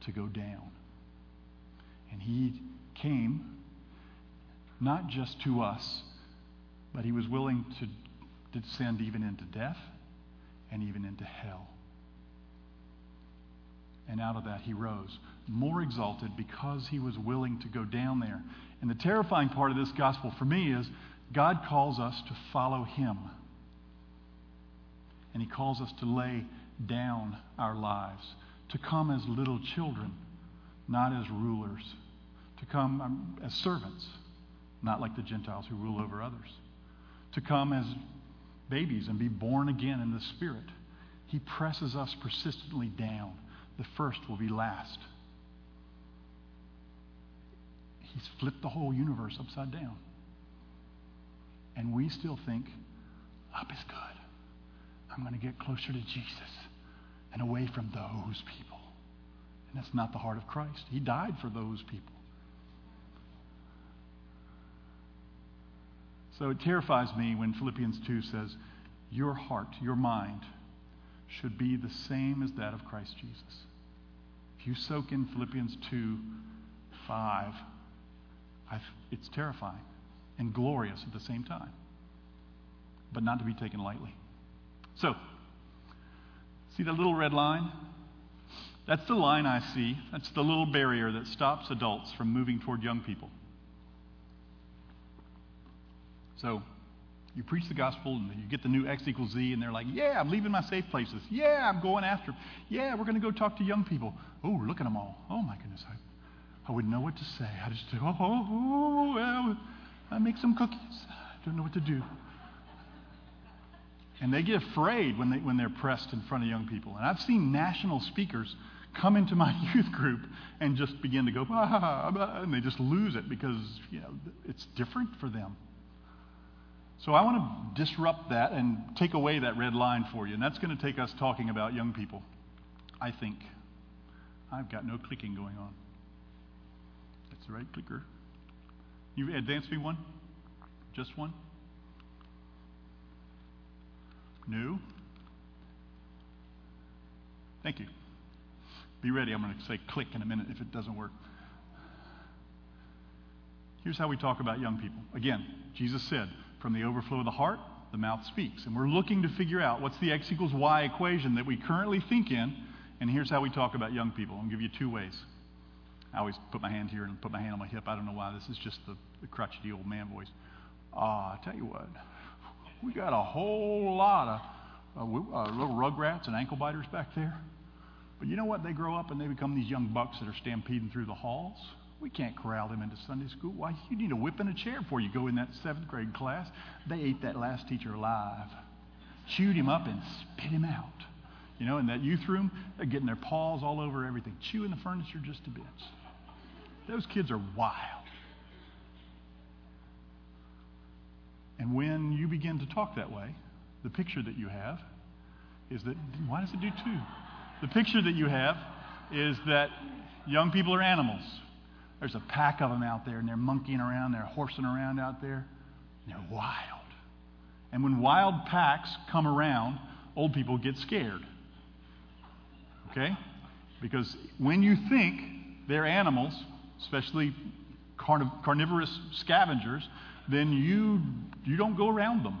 to go down. And he came not just to us, but he was willing to descend even into death and even into hell. And out of that, he rose, more exalted because he was willing to go down there. And the terrifying part of this gospel for me is God calls us to follow him. And he calls us to lay down our lives, to come as little children, not as rulers, to come um, as servants, not like the Gentiles who rule over others, to come as babies and be born again in the Spirit. He presses us persistently down the first will be last. He's flipped the whole universe upside down. And we still think, up is good. I'm going to get closer to Jesus and away from those people. And that's not the heart of Christ. He died for those people. So it terrifies me when Philippians 2 says, Your heart, your mind, should be the same as that of Christ Jesus. If you soak in Philippians 2 5, I've, it's terrifying and glorious at the same time, but not to be taken lightly. So, see that little red line? That's the line I see. That's the little barrier that stops adults from moving toward young people. So, you preach the gospel and you get the new X equals Z, and they're like, Yeah, I'm leaving my safe places. Yeah, I'm going after. Yeah, we're going to go talk to young people. Oh, look at them all. Oh, my goodness. I, I wouldn't know what to say. I just, oh, oh, oh, well, I make some cookies. I don't know what to do. And they get afraid when, they, when they're pressed in front of young people. And I've seen national speakers come into my youth group and just begin to go, ah, ah, and they just lose it because you know, it's different for them. So I want to disrupt that and take away that red line for you. And that's going to take us talking about young people, I think. I've got no clicking going on. That's the right clicker. You advance me one? Just one? No? Thank you. Be ready. I'm going to say click in a minute if it doesn't work. Here's how we talk about young people. Again, Jesus said, from the overflow of the heart, the mouth speaks. And we're looking to figure out what's the x equals y equation that we currently think in. And here's how we talk about young people. I'll give you two ways. I always put my hand here and put my hand on my hip. I don't know why. This is just the, the crotchety old man voice. Ah, uh, tell you what, we got a whole lot of uh, uh, little rugrats and ankle biters back there. But you know what? They grow up and they become these young bucks that are stampeding through the halls. We can't corral them into Sunday school. Why? You need a whip and a chair before you go in that seventh grade class. They ate that last teacher alive, chewed him up and spit him out. You know, in that youth room, they're getting their paws all over everything, chewing the furniture just to bits. Those kids are wild. And when you begin to talk that way, the picture that you have is that, why does it do two? The picture that you have is that young people are animals. There's a pack of them out there, and they're monkeying around, they're horsing around out there. They're wild. And when wild packs come around, old people get scared. Okay? Because when you think they're animals, especially carniv- carnivorous scavengers, then you, you don't go around them.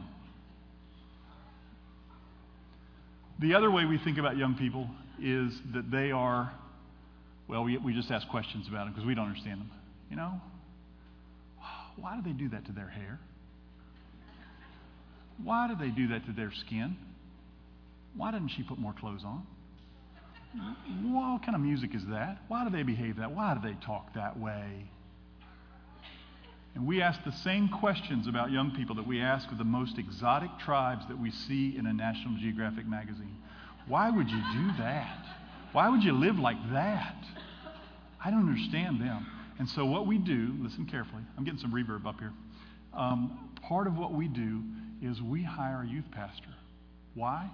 The other way we think about young people is that they are, well, we, we just ask questions about them because we don't understand them. You know? Why do they do that to their hair? Why do they do that to their skin? Why didn't she put more clothes on? What kind of music is that? Why do they behave that? Why do they talk that way? And we ask the same questions about young people that we ask of the most exotic tribes that we see in a National Geographic magazine. Why would you do that? Why would you live like that? I don't understand them. And so, what we do, listen carefully, I'm getting some reverb up here. Um, part of what we do is we hire a youth pastor. Why?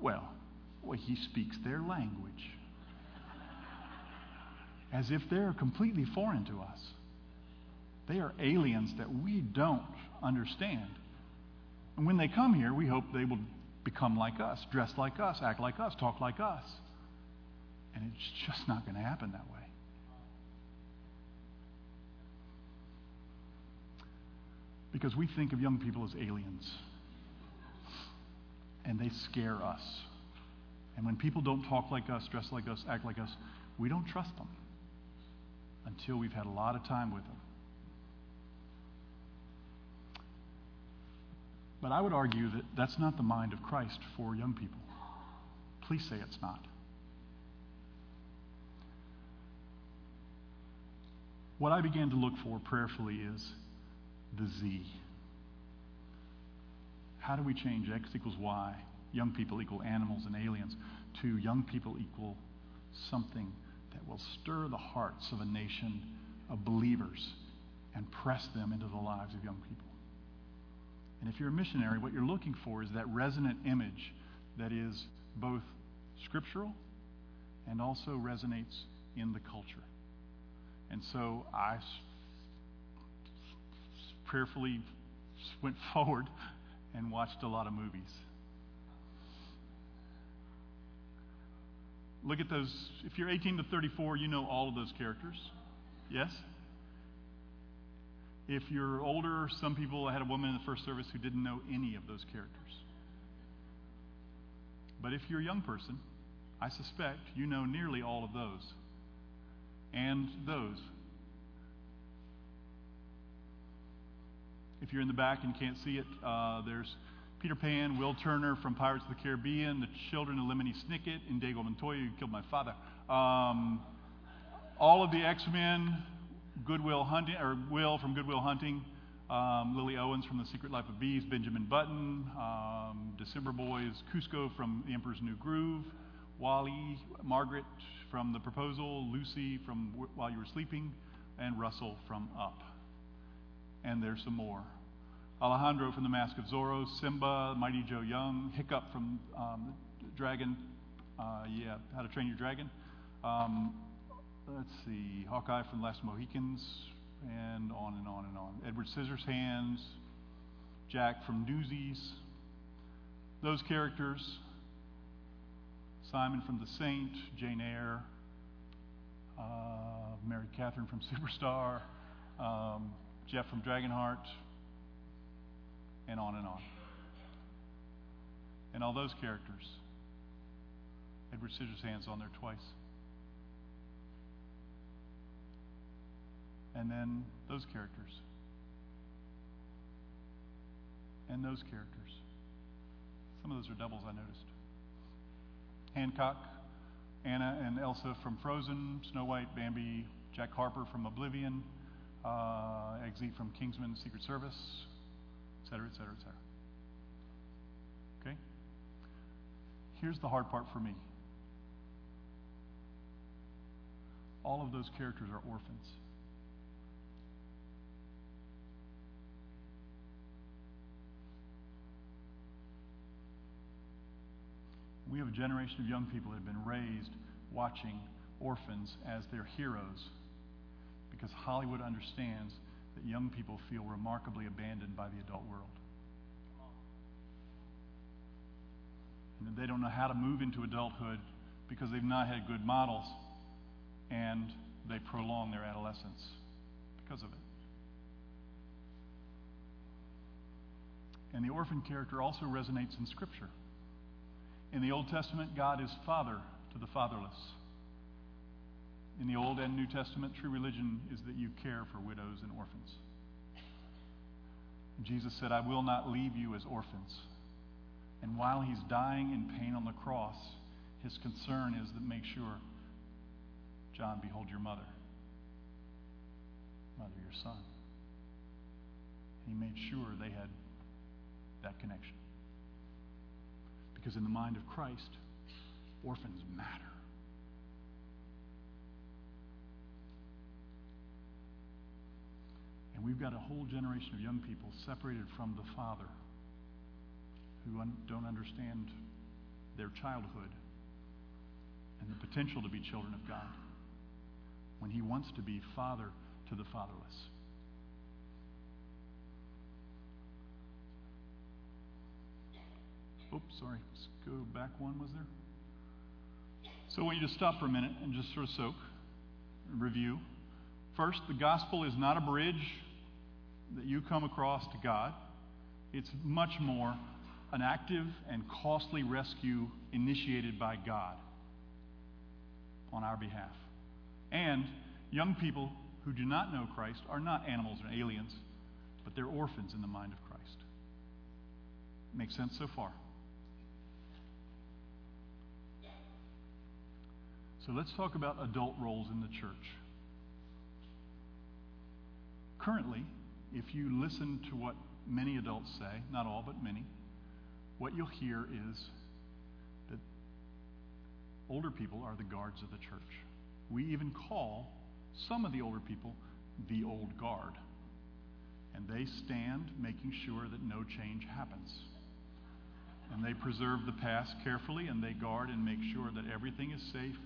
Well, well, he speaks their language as if they're completely foreign to us. They are aliens that we don't understand. And when they come here, we hope they will become like us, dress like us, act like us, talk like us. And it's just not going to happen that way. Because we think of young people as aliens. And they scare us. And when people don't talk like us, dress like us, act like us, we don't trust them until we've had a lot of time with them. But I would argue that that's not the mind of Christ for young people. Please say it's not. What I began to look for prayerfully is the Z. How do we change X equals Y, young people equal animals and aliens, to young people equal something that will stir the hearts of a nation of believers and press them into the lives of young people? And if you're a missionary, what you're looking for is that resonant image that is both scriptural and also resonates in the culture. And so I prayerfully went forward and watched a lot of movies. Look at those. If you're 18 to 34, you know all of those characters. Yes? If you're older, some people, I had a woman in the first service who didn't know any of those characters. But if you're a young person, I suspect you know nearly all of those. And those. If you're in the back and can't see it, uh, there's Peter Pan, Will Turner from Pirates of the Caribbean, the children of Lemony Snicket, Inigo Montoya, who killed my father. Um, all of the X Men, Good Will Hunting, or Will from Good Will Hunting, um, Lily Owens from The Secret Life of Bees, Benjamin Button, um, December Boys, Kuzco from The Emperor's New Groove, WALL-E, Margaret from The Proposal, Lucy from While You Were Sleeping, and Russell from Up. And there's some more. Alejandro from The Mask of Zorro, Simba, Mighty Joe Young, Hiccup from um, Dragon, uh, yeah, How to Train Your Dragon. Um, let's see, Hawkeye from Last Mohicans, and on and on and on. Edward Scissorhands, Jack from Newsies. Those characters, Simon from The Saint, Jane Eyre, uh, Mary Catherine from Superstar, um, Jeff from Dragonheart, and on and on. And all those characters, Edward Scissorhands on there twice. And then those characters. And those characters. Some of those are doubles, I noticed. Hancock, Anna and Elsa from Frozen, Snow White, Bambi, Jack Harper from Oblivion, uh, Eggsy from Kingsman Secret Service, etc., etc., etc. Okay? Here's the hard part for me. All of those characters are orphans. We have a generation of young people that have been raised watching orphans as their heroes because Hollywood understands that young people feel remarkably abandoned by the adult world. And that they don't know how to move into adulthood because they've not had good models and they prolong their adolescence because of it. And the orphan character also resonates in Scripture. In the Old Testament, God is father to the fatherless. In the Old and New Testament, true religion is that you care for widows and orphans. Jesus said, I will not leave you as orphans. And while he's dying in pain on the cross, his concern is that make sure, John, behold your mother, mother, your son. He made sure they had that connection. Because in the mind of Christ, orphans matter. And we've got a whole generation of young people separated from the Father who un- don't understand their childhood and the potential to be children of God when He wants to be Father to the fatherless. Oops, sorry. Let's go back one, was there? So I want you to stop for a minute and just sort of soak, and review. First, the gospel is not a bridge that you come across to God, it's much more an active and costly rescue initiated by God on our behalf. And young people who do not know Christ are not animals or aliens, but they're orphans in the mind of Christ. Makes sense so far? So let's talk about adult roles in the church. Currently, if you listen to what many adults say, not all, but many, what you'll hear is that older people are the guards of the church. We even call some of the older people the old guard. And they stand making sure that no change happens. And they preserve the past carefully and they guard and make sure that everything is safe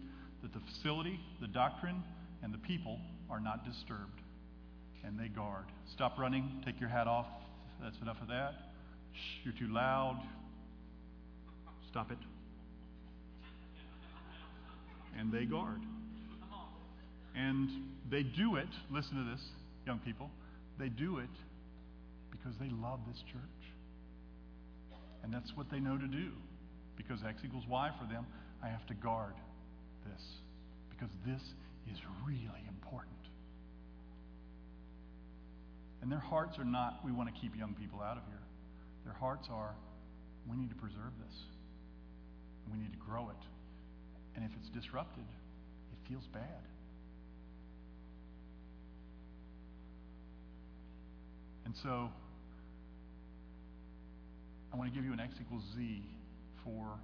that the facility, the doctrine, and the people are not disturbed. And they guard. Stop running. Take your hat off. That's enough of that. Shh, you're too loud. Stop it. And they guard. And they do it, listen to this, young people, they do it because they love this church. And that's what they know to do. Because X equals Y for them, I have to guard this because this is really important. And their hearts are not, we want to keep young people out of here. Their hearts are, we need to preserve this. We need to grow it. And if it's disrupted, it feels bad. And so, I want to give you an X equals Z for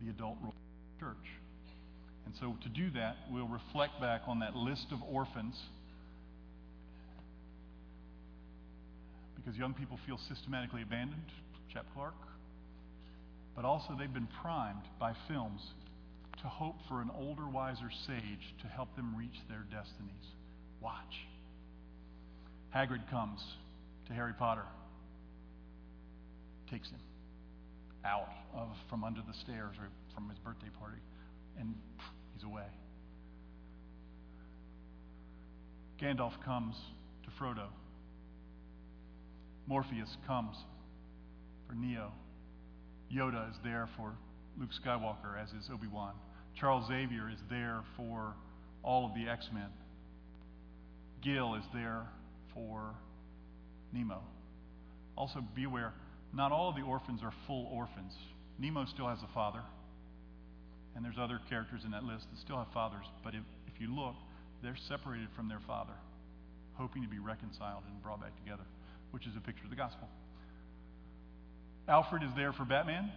the adult role church. And so, to do that, we'll reflect back on that list of orphans because young people feel systematically abandoned, Chap Clark, but also they've been primed by films to hope for an older, wiser sage to help them reach their destinies. Watch. Hagrid comes to Harry Potter, takes him out of from under the stairs or from his birthday party, and he's away. Gandalf comes to Frodo. Morpheus comes for Neo. Yoda is there for Luke Skywalker, as is Obi Wan. Charles Xavier is there for all of the X Men. Gill is there for Nemo. Also, beware, not all of the orphans are full orphans. Nemo still has a father, and there's other characters in that list that still have fathers, but if, if you look, they're separated from their father, hoping to be reconciled and brought back together, which is a picture of the gospel. Alfred is there for Batman.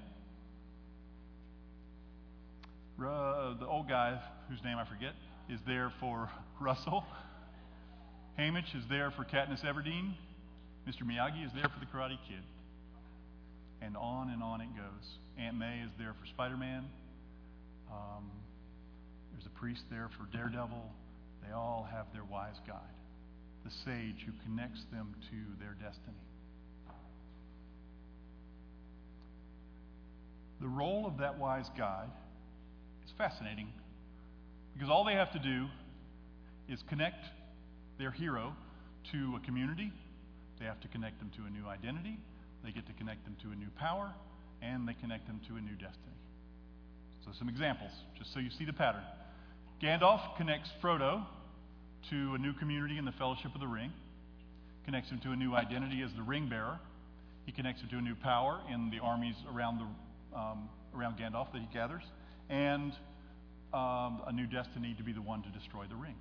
Uh, the old guy, whose name I forget, is there for Russell. Haymitch is there for Katniss Everdeen. Mr. Miyagi is there for the Karate Kid. And on and on it goes. Aunt May is there for Spider Man. Um, there's a priest there for Daredevil. They all have their wise guide, the sage who connects them to their destiny. The role of that wise guide is fascinating because all they have to do is connect their hero to a community, they have to connect them to a new identity, they get to connect them to a new power, and they connect them to a new destiny. So, some examples, just so you see the pattern. Gandalf connects Frodo to a new community in the Fellowship of the Ring, connects him to a new identity as the ring bearer. He connects him to a new power in the armies around the um, around Gandalf that he gathers, and um, a new destiny to be the one to destroy the ring.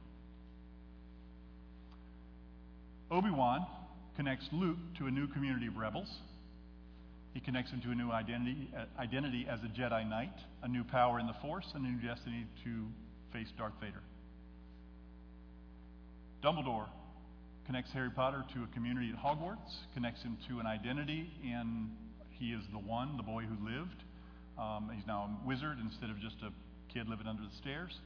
Obi Wan connects Luke to a new community of rebels. He connects him to a new identity, uh, identity as a Jedi Knight, a new power in the Force, and a new destiny to face Darth Vader. Dumbledore connects Harry Potter to a community at Hogwarts, connects him to an identity in he is the one, the boy who lived. Um, he's now a wizard instead of just a kid living under the stairs.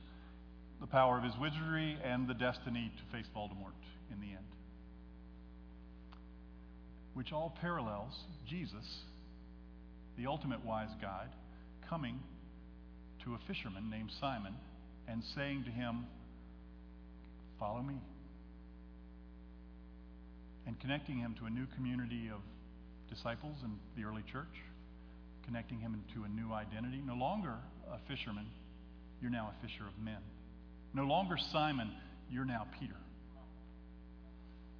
The power of his wizardry and the destiny to face Voldemort in the end. Which all parallels Jesus, the ultimate wise guide, coming to a fisherman named Simon and saying to him, Follow me. And connecting him to a new community of disciples in the early church, connecting him into a new identity. No longer a fisherman, you're now a fisher of men. No longer Simon, you're now Peter.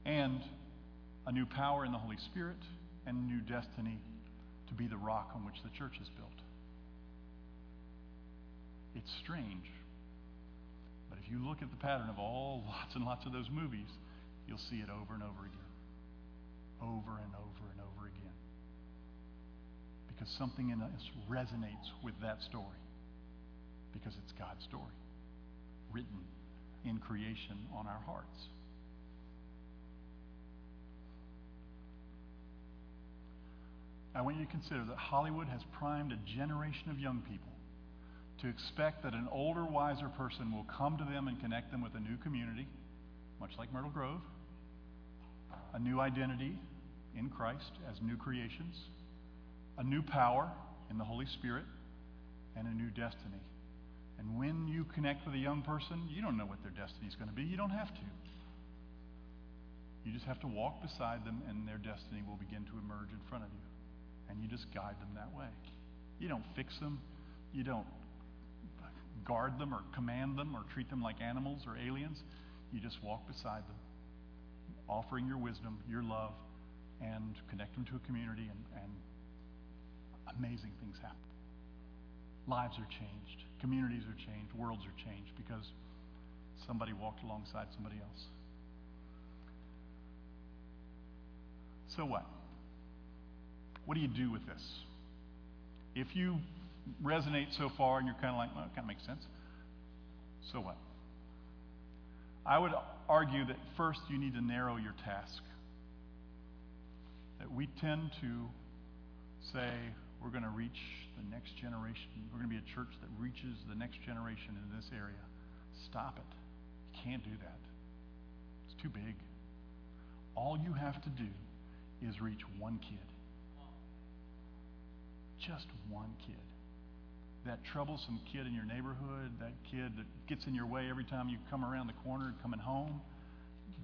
And a new power in the Holy Spirit and new destiny to be the rock on which the church is built. It's strange. But if you look at the pattern of all lots and lots of those movies, you'll see it over and over again over and over and over again. Because something in us resonates with that story. Because it's God's story, written in creation on our hearts. I want you to consider that Hollywood has primed a generation of young people to expect that an older, wiser person will come to them and connect them with a new community, much like Myrtle Grove, a new identity in Christ as new creations, a new power in the Holy Spirit, and a new destiny. And when you connect with a young person, you don't know what their destiny is going to be. You don't have to. You just have to walk beside them, and their destiny will begin to emerge in front of you. And you just guide them that way. You don't fix them, you don't guard them or command them or treat them like animals or aliens. You just walk beside them, offering your wisdom, your love, and connect them to a community, and, and amazing things happen. Lives are changed, communities are changed, worlds are changed because somebody walked alongside somebody else. So what? What do you do with this? If you resonate so far and you're kind of like, well, it kind of makes sense, so what? I would argue that first you need to narrow your task. That we tend to say we're going to reach the next generation. We're going to be a church that reaches the next generation in this area. Stop it. You can't do that. It's too big. All you have to do is reach one kid. Just one kid. That troublesome kid in your neighborhood, that kid that gets in your way every time you come around the corner coming home,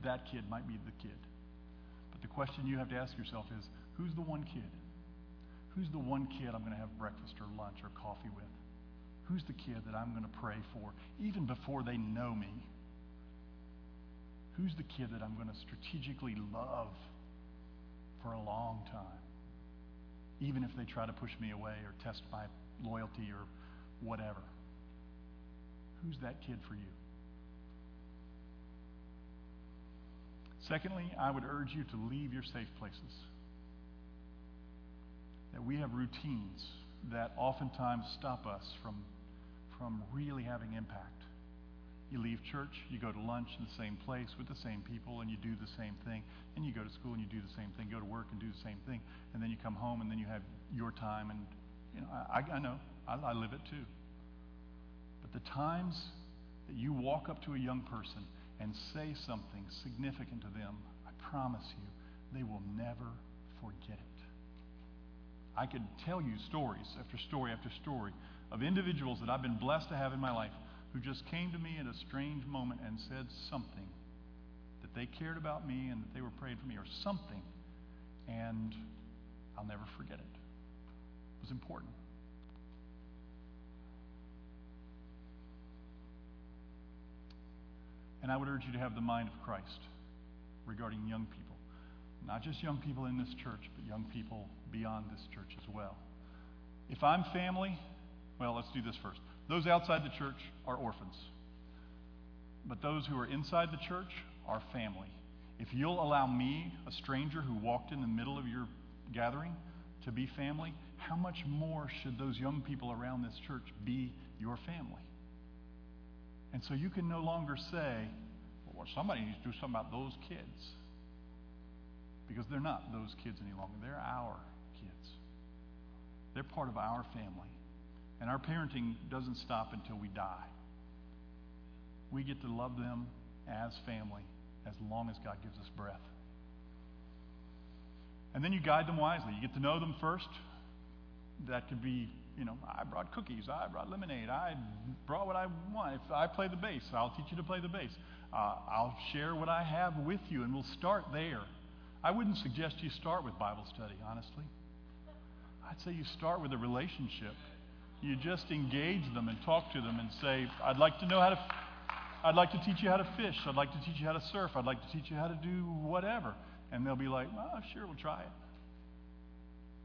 that kid might be the kid. But the question you have to ask yourself is who's the one kid? Who's the one kid I'm going to have breakfast or lunch or coffee with? Who's the kid that I'm going to pray for even before they know me? Who's the kid that I'm going to strategically love for a long time, even if they try to push me away or test my loyalty or whatever. Who's that kid for you? Secondly, I would urge you to leave your safe places. That we have routines that oftentimes stop us from, from really having impact. You leave church, you go to lunch in the same place with the same people, and you do the same thing. And you go to school and you do the same thing. Go to work and do the same thing. And then you come home and then you have your time. And, you know, I, I know, I, I live it too. But the times that you walk up to a young person and say something significant to them, I promise you, they will never forget it. I could tell you stories after story after story of individuals that I've been blessed to have in my life who just came to me at a strange moment and said something that they cared about me and that they were praying for me or something, and I'll never forget it. It was important. And I would urge you to have the mind of Christ regarding young people. Not just young people in this church, but young people beyond this church as well. If I'm family, well, let's do this first. Those outside the church are orphans. But those who are inside the church are family. If you'll allow me, a stranger who walked in the middle of your gathering, to be family, how much more should those young people around this church be your family? And so you can no longer say, well, somebody needs to do something about those kids. Because they're not those kids any longer. They're our kids. They're part of our family. And our parenting doesn't stop until we die. We get to love them as family as long as God gives us breath. And then you guide them wisely. You get to know them first. That could be, you know, I brought cookies, I brought lemonade, I brought what I want. If I play the bass, I'll teach you to play the bass. Uh, I'll share what I have with you, and we'll start there. I wouldn't suggest you start with Bible study, honestly. I'd say you start with a relationship you just engage them and talk to them and say, I'd like to know how to, I'd like to teach you how to fish. I'd like to teach you how to surf. I'd like to teach you how to do whatever. And they'll be like, well, sure, we'll try it.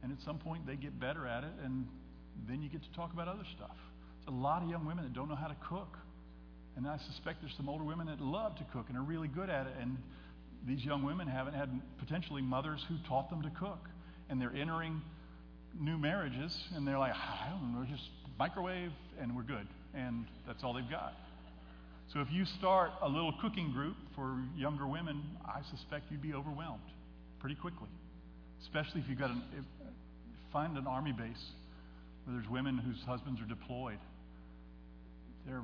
And at some point, they get better at it, and then you get to talk about other stuff. There's a lot of young women that don't know how to cook. And I suspect there's some older women that love to cook and are really good at it. And these young women haven't had potentially mothers who taught them to cook. And they're entering new marriages, and they're like, I don't know, just microwave, and we're good. And that's all they've got. So if you start a little cooking group for younger women, I suspect you'd be overwhelmed pretty quickly. Especially if you've got an, if, find an army base where there's women whose husbands are deployed. They're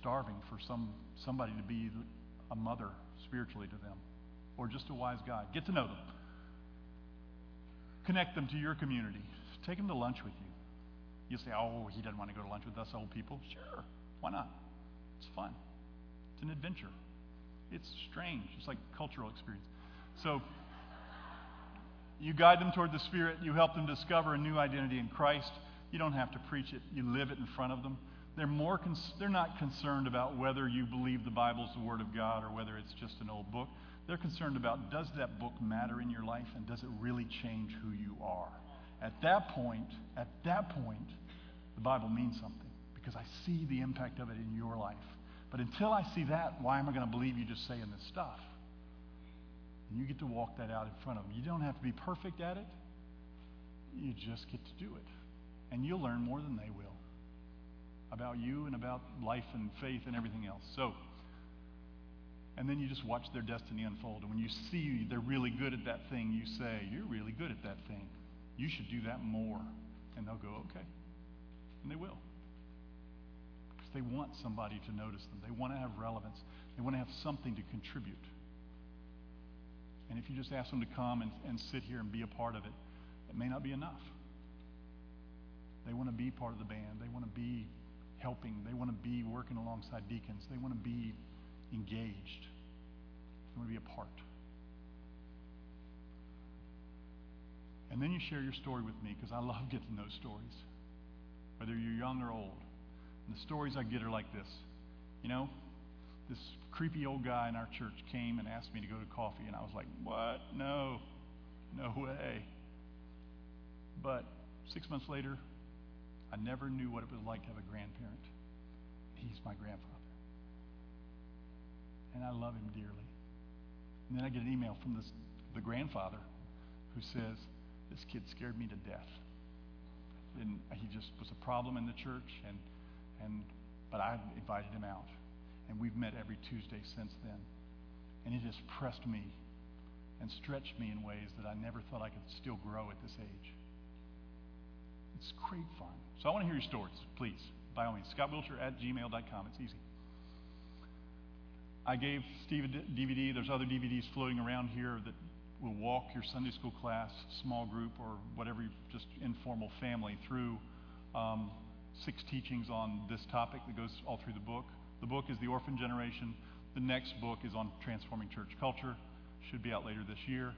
starving for some somebody to be a mother spiritually to them, or just a wise guy. Get to know them. Connect them to your community. Take them to lunch with you. You say, oh, he doesn't want to go to lunch with us old people. Sure. Why not? It's fun. It's an adventure. It's strange. It's like cultural experience. So you guide them toward the Spirit. You help them discover a new identity in Christ. You don't have to preach it. You live it in front of them. they're, more cons- they're not concerned about whether you believe the Bible's the Word of God or whether it's just an old book. They're concerned about does that book matter in your life and does it really change who you are? At that point, at that point, the Bible means something because I see the impact of it in your life. But until I see that, why am I going to believe you just saying this stuff? And you get to walk that out in front of them. You don't have to be perfect at it. You just get to do it. And you'll learn more than they will about you and about life and faith and everything else. So, and then you just watch their destiny unfold. And when you see they're really good at that thing, you say, You're really good at that thing. You should do that more. And they'll go, Okay. And they will. Because they want somebody to notice them, they want to have relevance, they want to have something to contribute. And if you just ask them to come and, and sit here and be a part of it, it may not be enough. They want to be part of the band. They want to be helping. They want to be working alongside deacons. They want to be engaged. They want to be a part. And then you share your story with me because I love getting those stories, whether you're young or old. And the stories I get are like this. You know, this creepy old guy in our church came and asked me to go to coffee, and I was like, what? No, no way. But six months later, I never knew what it was like to have a grandparent. He's my grandfather. And I love him dearly. And then I get an email from this, the grandfather who says, This kid scared me to death. And he just was a problem in the church, and, and, but I invited him out. And we've met every Tuesday since then. And it has pressed me and stretched me in ways that I never thought I could still grow at this age. It's great fun. So I want to hear your stories, please. By all means, scottwilcher at gmail.com. It's easy. I gave Steve a DVD. There's other DVDs floating around here that will walk your Sunday school class, small group, or whatever, just informal family through um, six teachings on this topic that goes all through the book. The book is The Orphan Generation. The next book is on transforming church culture. Should be out later this year.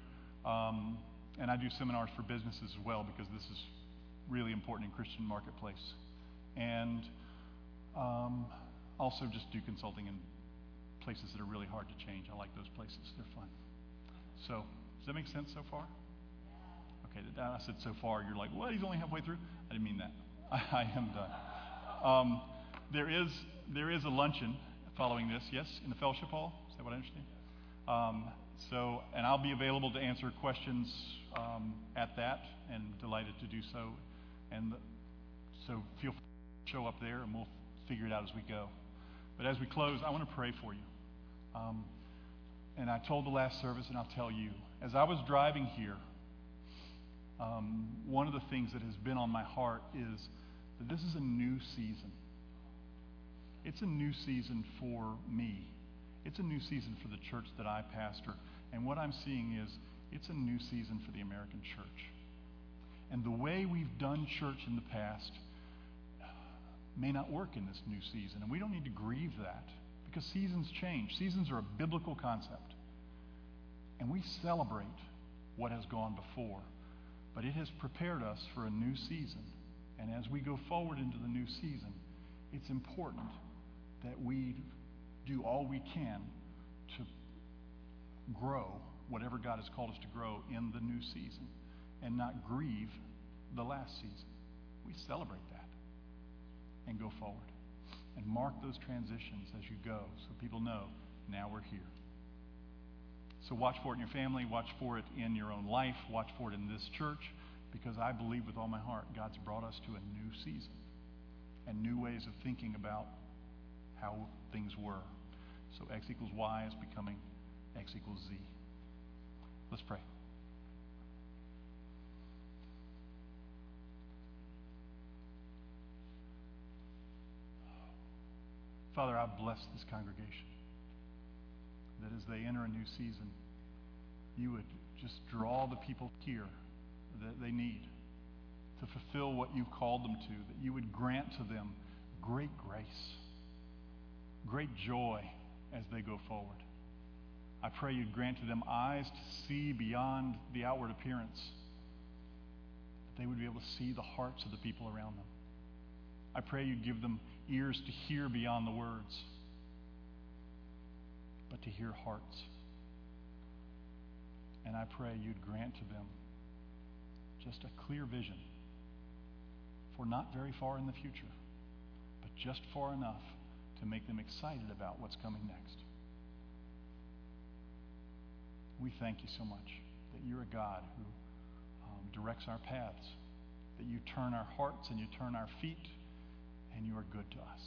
Um, and I do seminars for businesses as well because this is really important in Christian marketplace. And um, also just do consulting in places that are really hard to change. I like those places. They're fun. So, does that make sense so far? Okay, I said so far. You're like, what? He's only halfway through? I didn't mean that. I, am done. Um, there is there is a luncheon following this. Yes, in the fellowship hall. Is that what I understand? Um, so, and I'll be available to answer questions um, at that, and delighted to do so. And so, feel free to show up there, and we'll figure it out as we go. But as we close, I want to pray for you. Um, and I told the last service, and I'll tell you. As I was driving here, um, one of the things that has been on my heart is that this is a new season. It's a new season for me. It's a new season for the church that I pastor. And what I'm seeing is it's a new season for the American church. And the way we've done church in the past may not work in this new season. And we don't need to grieve that because seasons change. Seasons are a biblical concept. And we celebrate what has gone before. But it has prepared us for a new season. And as we go forward into the new season, it's important that we do all we can to grow whatever God has called us to grow in the new season and not grieve the last season. We celebrate that and go forward and mark those transitions as you go so people know now we're here. So watch for it in your family, watch for it in your own life, watch for it in this church because I believe with all my heart God's brought us to a new season and new ways of thinking about how things were. So X equals Y is becoming X equals Z. Let's pray. Father, I bless this congregation that as they enter a new season, you would just draw the people here that they need to fulfill what you've called them to, that you would grant to them great grace, great joy as they go forward. I pray you'd grant to them eyes to see beyond the outward appearance, that they would be able to see the hearts of the people around them. I pray you'd give them ears to hear beyond the words, but to hear hearts. And I pray you'd grant to them just a clear vision for not very far in the future, but just far enough to make them excited about what's coming next. We thank you so much that you're a God who um, directs our paths, that you turn our hearts and you turn our feet, and you are good to us.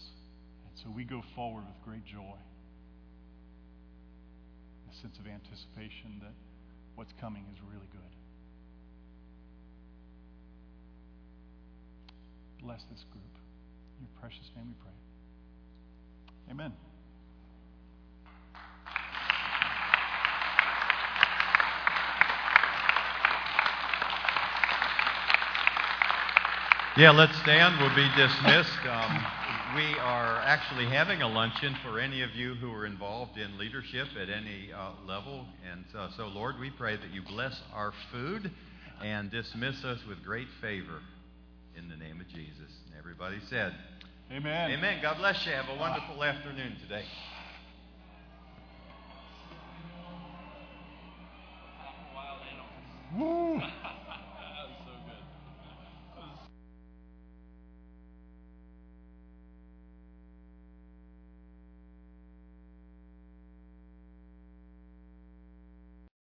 And so we go forward with great joy, sense of anticipation that what's coming is really good. Bless this group. In your precious name we pray. Amen. Yeah, let's stand. We'll be dismissed. Um, we are actually having a luncheon for any of you who are involved in leadership at any uh, level. And uh, so, Lord, we pray that you bless our food and dismiss us with great favor in the name of Jesus. And everybody said, Amen. Amen. God bless you. Have a wonderful afternoon today. Woo!